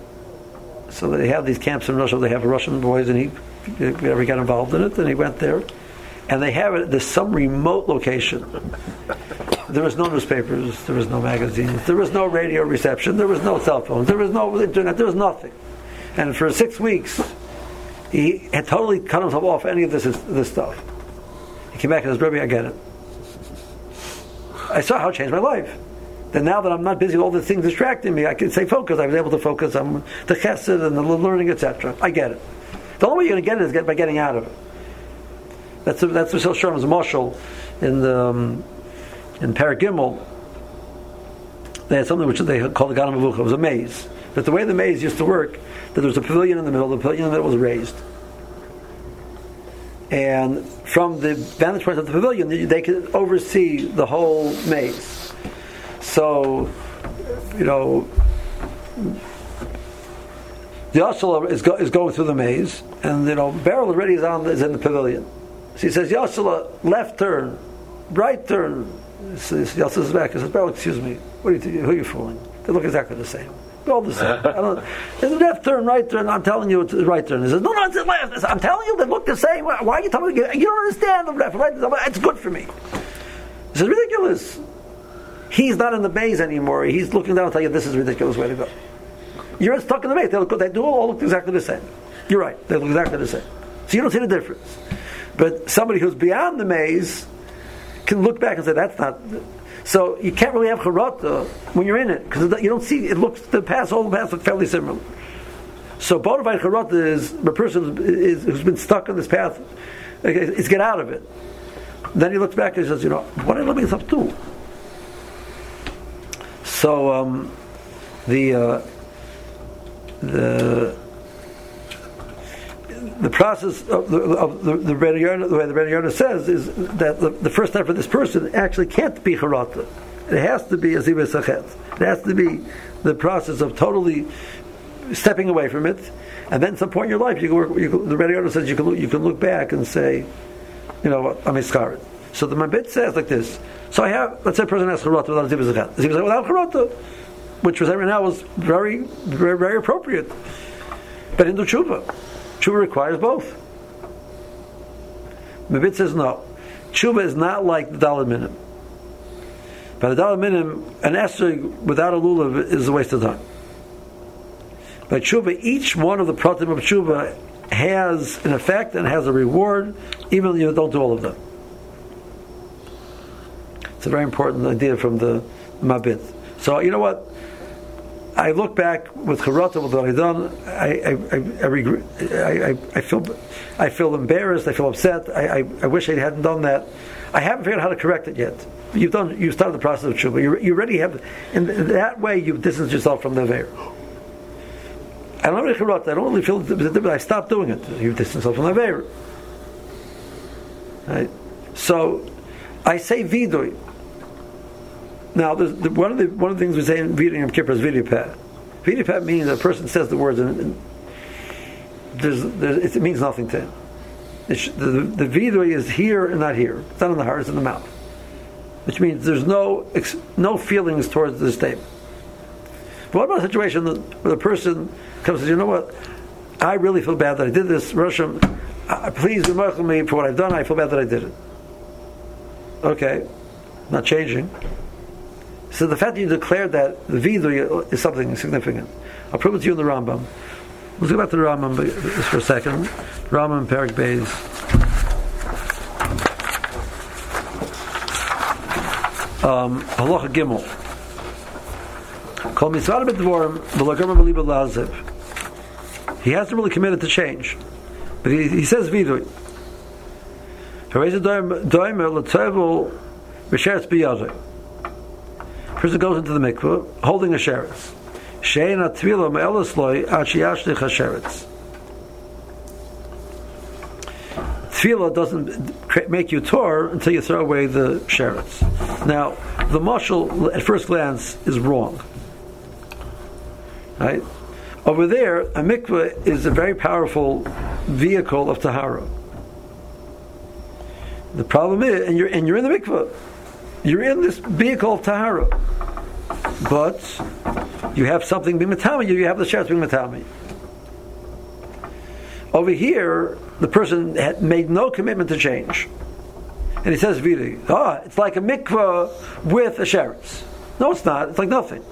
So they have these camps in Russia. They have Russian boys, and he, he got involved in it. And he went there, and they have it. There's some remote location. There was no newspapers. There was no magazines. There was no radio reception. There was no cell phones. There was no internet. There was nothing. And for six weeks, he had totally cut himself off any of this this stuff. He came back and says, Rebbe, I get it. I saw how it changed my life. Then now that I'm not busy with all the things distracting me, I can say focus. I was able to focus on the chesed and the learning, etc. I get it. The only way you're going to get it is by getting out of it. That's that's what Sherman's marshal in the um, in Paragimel. They had something which they called the Gadam It was a maze. But the way the maze used to work, that there was a pavilion in the middle, the pavilion that was raised. And from the vantage point of the pavilion, they could oversee the whole maze. So, you know, the is, go, is going through the maze, and you know, Beryl already is on is in the pavilion. So he says, Yashala, left turn, right turn. Yashala says back. He says, Beryl, excuse me, what are you, who are you fooling? They look exactly the same They're all the same. I don't, [LAUGHS] it's left turn, right turn. I'm telling you, it's right turn. He says, no, no, it's left. Says, I'm telling you, they look the same. Why, are you telling me? You don't understand the left, right. It's good for me. This is ridiculous. He's not in the maze anymore. He's looking down and telling you, this is ridiculous way to go. You're stuck in the maze. They, look, they do all look exactly the same. You're right. They look exactly the same. So you don't see the difference. But somebody who's beyond the maze can look back and say, that's not so you can't really have charata when you're in it because you don't see it looks the past all the past look fairly similar. So bona fide charata is a person is, who's been stuck on this path is get out of it. Then he looks back and says, you know, what did I let myself do? So um, the uh, the the process of the, of the, the, way the Rebbe says is that the, the, first step for this person actually can't be charata. It has to be a sachet. It has to be the process of totally stepping away from it, and then some point in your life, you can work. You can, the Rebbe says you can look, you can look back and say, you know, I'm iskaret. So the Mabit says like this. So I have, let's say a person has charata without. Ziva sachet without charata, which was right now was very, very, very appropriate. But in the tshuva. Tshuva requires both. Mabit says no. Tshuva is not like the Dalad Minim. By the Dalad Minim, an esrog without a lulav is a waste of time. By Tshuva, each one of the pratim of Tshuva has an effect and has a reward, even if you don't do all of them. It's a very important idea from the Mabit. So, you know what? I look back with Charata, with what I've done, I, I, I, regret, I, I, feel, I feel embarrassed, I feel upset, I, I, I wish I hadn't done that. I haven't figured out how to correct it yet. You've done, you started the process of tshuva. You, you already have, in that way, you've distanced yourself from the Aveir. I don't really I don't really feel, but I stopped doing it. You've distanced yourself from the Aveir. Right? So, I say vidui. Now, the, one of the one of the things we say in reading Yom Kippur is vidyapat. Vidyapat means a person says the words and, and there's, there's, it means nothing to him. The, the, the is here and not here. It's not in the heart, it's in the mouth. Which means there's no ex- no feelings towards the statement. But what about a situation where the person comes and says, you know what, I really feel bad that I did this. Rosham, uh, please remark me for what I've done. I feel bad that I did it. Okay, not changing. So the fact that you declared that the vidu is something significant. I'll prove it to you in the Rambam. Let's go back to the Rambam just for a second. Rambam Perik Beis. Um, Halacha Gimel. Call mitzvah b'dvorim. He hasn't really committed to change, but he, he says vidui. Hareza doimer l'tzevel b'sheretz b'yazeh. Person goes into the mikveh holding a sheretz. Shein atvila me'elasloi achiyashlich hasheretz. Tefillah doesn't make you tor until you throw away the sheretz. Now, the mashal at first glance is wrong. Right? Over there, a mikveh is a very powerful vehicle of tahara. The problem is, and you're and you're in the mikveh, you're in this vehicle of tahara, but you have something being matami, you have the sheretz being. Over here, the person had made no commitment to change. And he says, Vili, ah, it's like a mikvah with a sheretz. No, it's not. It's like nothing.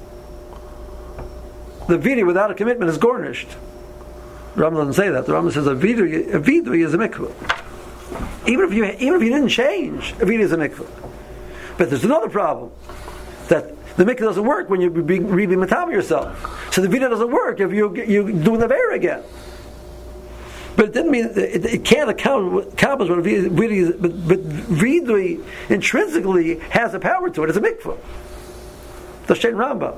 The vidi without a commitment is garnished. Rambam doesn't say that. The Rambam says a vidi, a vidi is a mikvah. Even if you even if you didn't change, a vidi is a mikvah. But there's another problem that the mikvah doesn't work when you re be matam yourself. So the vidi doesn't work if you you doing the ver again. But it didn't mean it, it can't account accomplish what vidi is. But, but vidui intrinsically has a power to it. It's a mikvah. The Shein Rambam.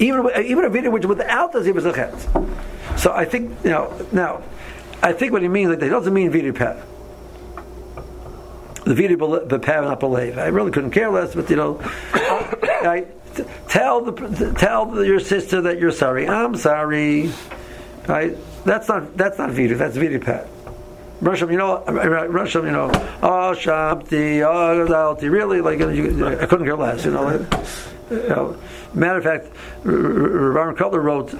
Even even a video which without the zachet. So I think you know now. I think what he means like that doesn't mean video pet the video bepav not believe. I really couldn't care less, but you know, I, tell the tell your sister that you're sorry. I'm sorry. Right? That's not that's not video. That's video pet. Russian, you know, Russian, you know, oh Shabti, oh Dalti, really, like you, I couldn't care less, you know. You know matter of fact, Aaron Kotler wrote.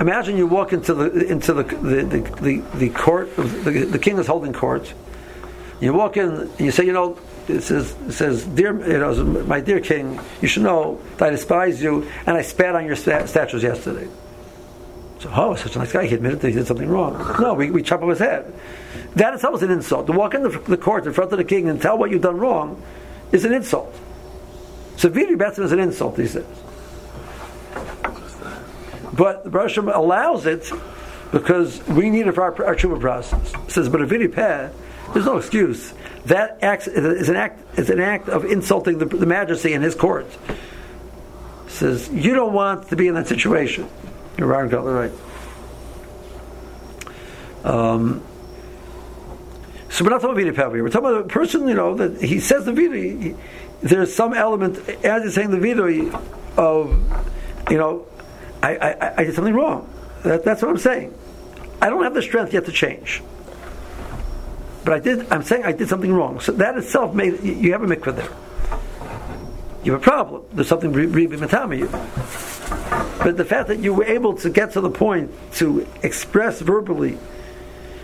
Imagine you walk into the into the the, the, the, the court. The, the king is holding court, you walk in and you say, you know, it says, it says, dear, you know, my dear king, you should know that I despise you and I spat on your statues yesterday. So, oh, such a nice guy. He admitted that he did something wrong. No, we, we chop off his head. That itself is an insult. To walk into the, court in front of the king and tell what you've done wrong is an insult. Vidi Betzim is an insult, he says. But the Bereshim allows it because we need it for our, our tshuva process. It says, but a Peh, there's no excuse. That act is an act is an act of insulting the, the majesty in his court. says, you don't want to be in that situation. You're right. Um, so we're not talking about Vida We're talking about a person, you know, that he says the Vida. There's some element, as he's saying the Vida, of, you know, I, I, I did something wrong. That, that's what I'm saying. I don't have the strength yet to change. But I did. I'm saying I did something wrong. So that itself made you have a mikvah there. You have a problem. There's something really matama you. But the fact that you were able to get to the point to express verbally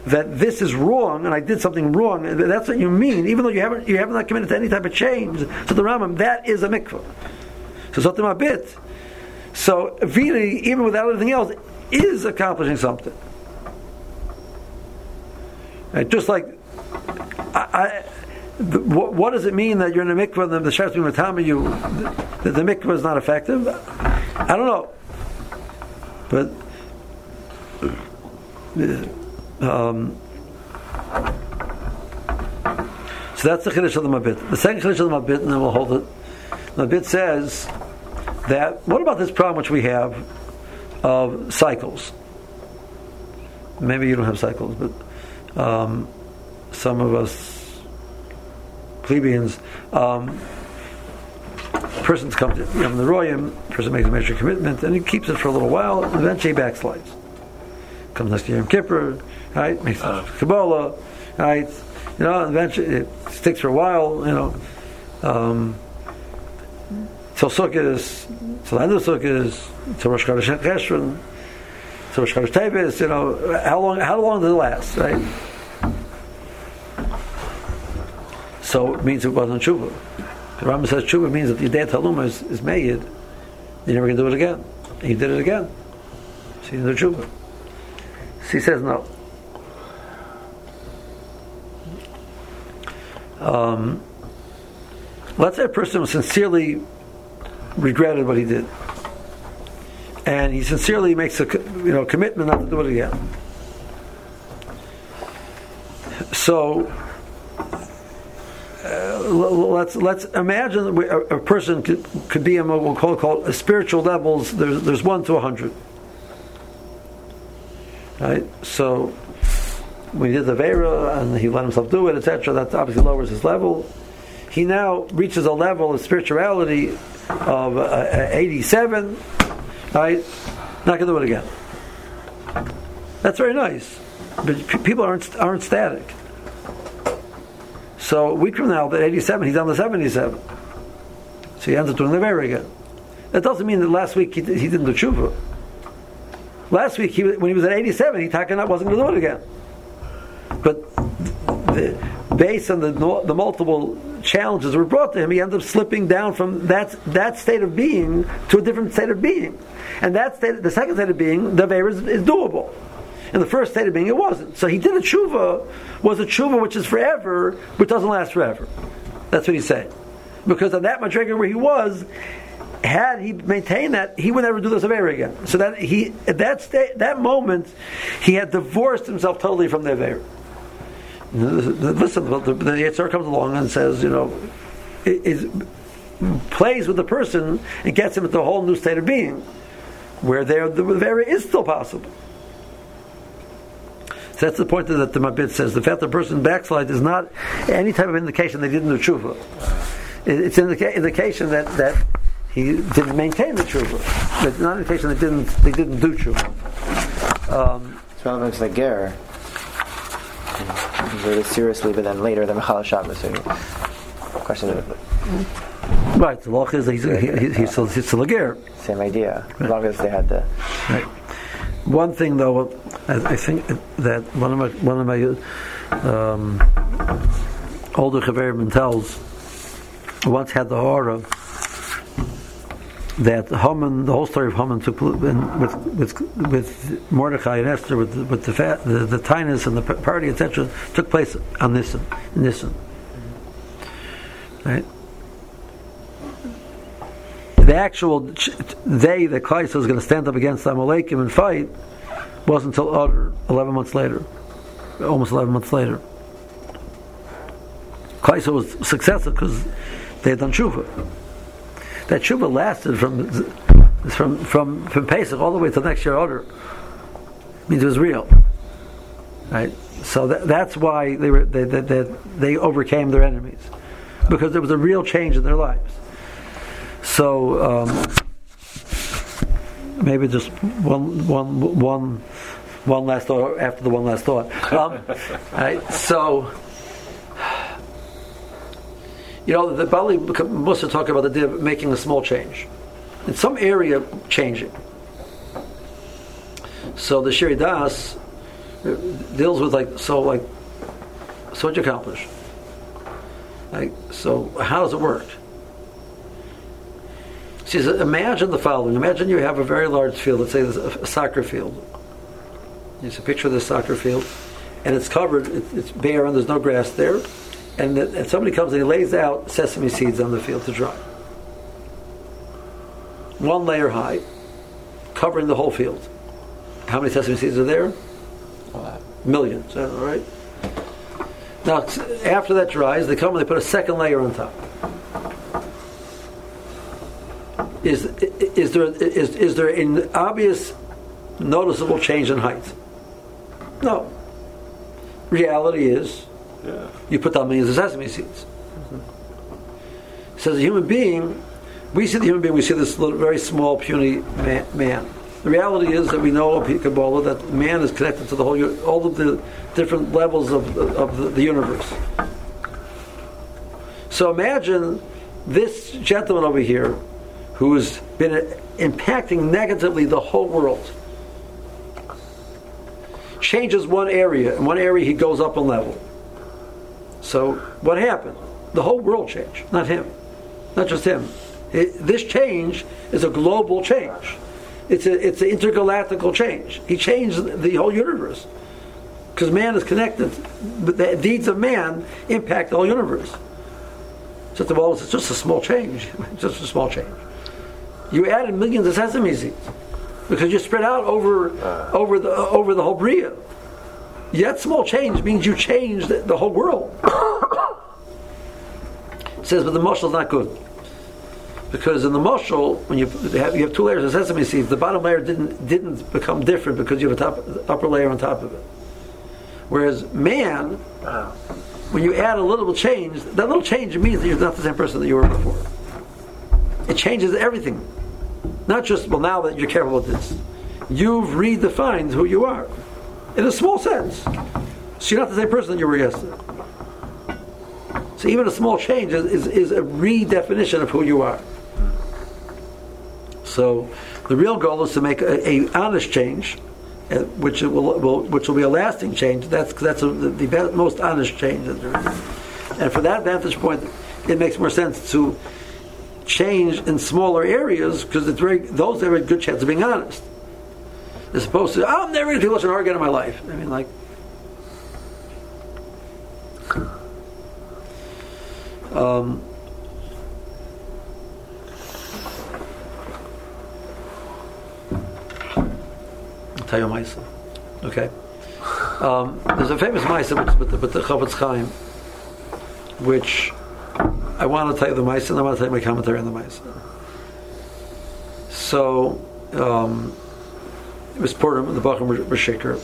that this is wrong and I did something wrong, that's what you mean, even though you haven't you haven't committed to any type of change. So the Rambam, that is a mikvah. So something a bit. So Vini, even without anything else, is accomplishing something. Just like I, the, what, what, does it mean that you're in a mikvah and the shas matama you that the mikvah is not effective? I don't know, but um, so that's the chiddush of the mabit. The second chiddush of the mabit, and then we'll hold it. The mabit says that what about this problem which we have of cycles? Maybe you don't have cycles, but um, some of us plebeians. Um, persons come to know, the royim, person makes a major commitment, and he keeps it for a little while, and eventually he backslides. Comes next to Yom Kippur, right? Makes uh. Kabbalah, right? You know, eventually it sticks for a while, you know. Um, till Sukkot, till end of Sukkot, till Rosh Chodesh Cheshvan, till Rosh Chodesh Tevis, you know, how long, how long does it last, right? So it means it wasn't tshuva. The Rambam says tshuva means that the day taluma is, is made, you're never going to do it again. He did it again. So did tshuva. So he says no. Um, let's say a person sincerely regretted what he did, and he sincerely makes a you know commitment not to do it again. So uh, let's let's imagine a, a, person could, could be on what we'll call, call spiritual levels. There's there's one to a hundred, right? So we did the vera and he let himself do it, etc., that obviously lowers his level. He now reaches a level of spirituality of uh, 87, right? Not to do it again. That's very nice, but people aren't aren't static. So a week from now, at 87, he's on the 77. So he ends up doing the very again. That doesn't mean that last week he, he didn't do tshuva. Last week, he, when he was at 87, he taken wasn't going to do it again. But the, based on the, the multiple challenges that were brought to him, he ended up slipping down from that, that state of being to a different state of being. And that state, the second state of being, the Veir is, is doable. In the first state of being, it wasn't. So he did a tshuva, was a tshuva which is forever, but doesn't last forever. That's what he's saying. Because on that madriga where he was, had he maintained that, he would never do this ever again. So that he, at that state, that moment, he had divorced himself totally from the Aveira. Listen, the, the, comes along and says, you know, it, plays with the person and gets him into a whole new state of being, where there the Aveira is still possible. That's the point that the Mabit says. The fact that the person backslides is not any type of indication they didn't do tshuva. It's an indica- indication that, that he didn't maintain the tshuva. It's not an indication they didn't they didn't do tshuva. Um, it's relevant to the ger. Very seriously, but then later the Mechal Shabbos. So question of Right, the law is he's, he, he, he's, still, he's still a ger. Same idea, as long as they had the. Right. One thing, though, I, think that one of my one of my um, older Chaverim tells once had the horror that Haman, the whole story of Haman took with with with Mordechai and Esther, with with the the, the tinus and the party, etc., took place on Nisan. Nisan, right? The actual day that Kleisa was going to stand up against Amalekim and fight wasn't until utter 11 months later, almost 11 months later. Kleisa was successful because they had done tshuva. that tshuva lasted from from from from Pesach all the way to next year order. Means it was real, right? So that, that's why they were they, they, they, they overcame their enemies because there was a real change in their lives. So um, maybe just one one one one last thought after the one last thought. Um, [LAUGHS] right, so you know, the Baalei Mussar talk about the idea of making a small change. In some area, changing. So the Shiri Das deals with like, so like, so what you accomplish? Like, so how does it work? She says, imagine the following. Imagine you have a very large field, let's say a soccer field. You see a picture of this soccer field, and it's covered, it's bare, and there's no grass there and, the, and somebody comes and he lays out sesame seeds on the field to dry. One layer high, covering the whole field. How many sesame seeds are there? Millions, all right? Now, after that dries, they come and they put a second layer on top. Is, is, there, is, is there an obvious, noticeable change in height? No. Reality is yeah. You put down millions of sesame seeds. Mm-hmm. Says a human being, we see the human being, we see this little, very small, puny man, man. The reality is that we know of Kabbalah that man is connected to the whole, all of the different levels of, of the, the universe. So imagine this gentleman over here who's been impacting negatively the whole world changes one area. In one area, he goes up a level. So what happened? The whole world changed, not him, not just him. It, this change is a global change. It's a, it's an intergalactical change. He changed the whole universe because man is connected. But the deeds of man impact the whole universe. Just well, it's just a small change, [LAUGHS] just a small change. You added millions of sesame seeds because you spread out over over the over the whole bria. Yet small change means you change the, the whole world. it says, but the mushal is not good. Because in the mushal, when you have, you have two layers of sesame seeds, the bottom layer didn't, didn't become different because you have a top, upper layer on top of it. Whereas man, when you add a little change, that little change means that you're not the same person that you were before. It changes everything. Not just, well, now that you're careful with this. You've redefined who you are in a small sense. So you're not the same person that you were yesterday. So even a small change is, is, is a redefinition of who you are. So the real goal is to make a, a honest change, uh, which will, will, which will be a lasting change. That's that's a, the, the, most honest change that there is. And for that vantage point, it makes more sense to change in smaller areas because it's very those have a good chance of being honest as opposed to, I'm never going to do Lashon Hara again in my life. I mean, like, um, tell you Maisa. Okay. Um, there's a famous Maisa with, with, with the Chofetz Chaim, which I want to you the Maisa and I want to you my commentary on the Maisa. So, um, it was Purim, the Bachim were shaker.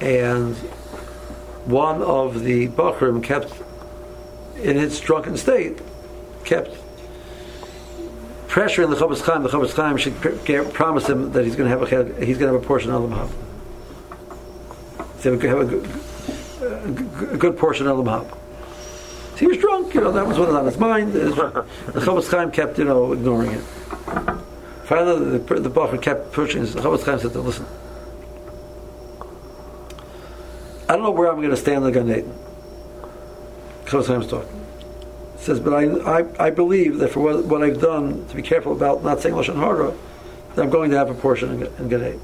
And one of the Bachrim kept, in its drunken state, kept pressuring the Chofetz Chaim. The Chofetz Chaim should promise him that he's going to have a he's going to have a portion of the Mahab. So he have a good, a good portion of the Mahab. He was drunk, you know, that was what was on his mind. The Chofetz Chaim kept, you know, ignoring it. Finally, the, the Bacher kept pushing. The Chofetz Chaim said, "Listen, I don't know where I'm going to stand in the Gan Eden." Chofetz Chaim's talking. He says, "But I, I, I believe that for what, what, I've done, to be careful about not saying lashon hara, that I'm going to have a portion in, in Gan Eden.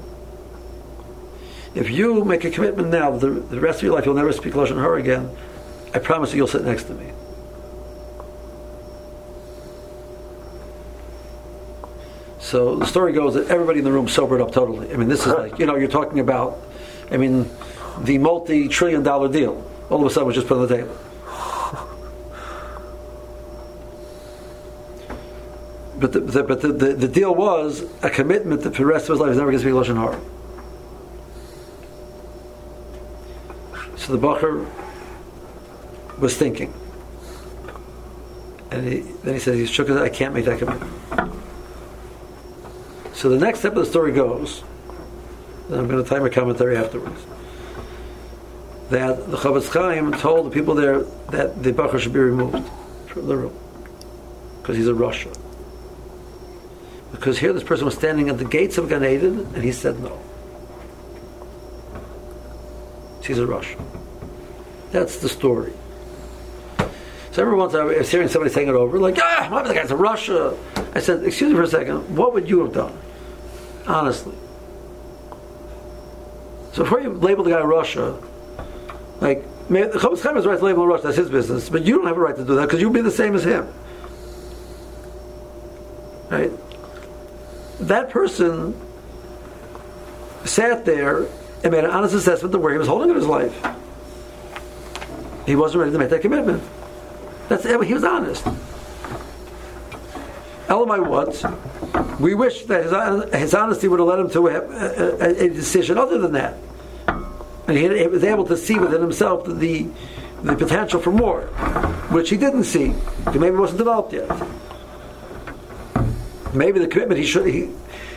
If you make a commitment now the, the rest of your life you'll never speak lashon hara again, I promise you, you'll sit next to me." So the story goes that everybody in the room sobered up totally. I mean, this is like, you know, you're talking about, I mean, the multi trillion dollar deal. All of a sudden was just put on the table. but the, the, but the, the, the, deal was a commitment that for the rest of his life he's never going to speak lashon hara. So the bacher was thinking, and he, then he said he shook his head. I can't make that commitment. So the next step of the story goes. And I'm going to time a commentary afterwards. That the Chofetz Chaim told the people there that the bacher should be removed from the room because he's a rasha. Because here this person was standing at the gates of Gan Eden and he said no. He's a rasha. That's the story. So every once I was hearing somebody saying it over, like, ah, the guy's a rasha. I said, excuse me for a second, what would you have done? Honestly. So before you label the guy rasha, like, the Chofetz Chaim has the right to label a rasha, that's his business, but you don't have a right to do that because you'd be the same as him. Right? That person sat there and made an honest assessment of where he was holding in his life. He wasn't ready to make that commitment. That's eh, he was honest. Elamai what? We wish that his, his honesty would have led him to a, a, a decision other than that. And he, he, was able to see within himself the, the potential for more, which he didn't see. He maybe wasn't developed yet maybe the commitment he should he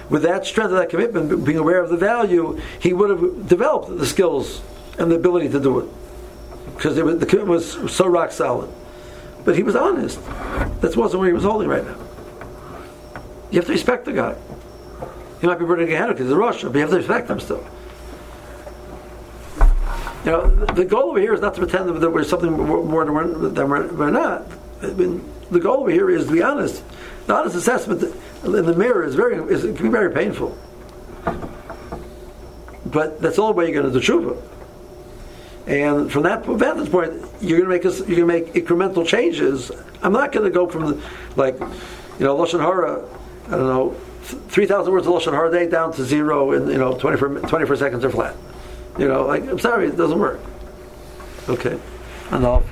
with that strength of that commitment, being aware of the value, he would have developed the skills and the ability to do it because the commitment was so rock solid. But he was honest. That wasn't where he was holding right now. You have to respect the guy. He might be burning a hand he's a rasha, but you have to respect him still. You know, the goal over here is not to pretend that we're something more than we're, than we're, we're not. I mean, the goal over here is to be honest. The honest assessment in the mirror is very is, can be very painful. But that's the only way you're going to do tshuva. And from that vantage point, you're going to make us, you're going to make incremental changes. I'm not going to go from the, like, you know, lashon hara. I don't know, three thousand words of lashon hara day down to zero in you know 24, 24 seconds are flat. You know, like I'm sorry, it doesn't work. Okay, enough.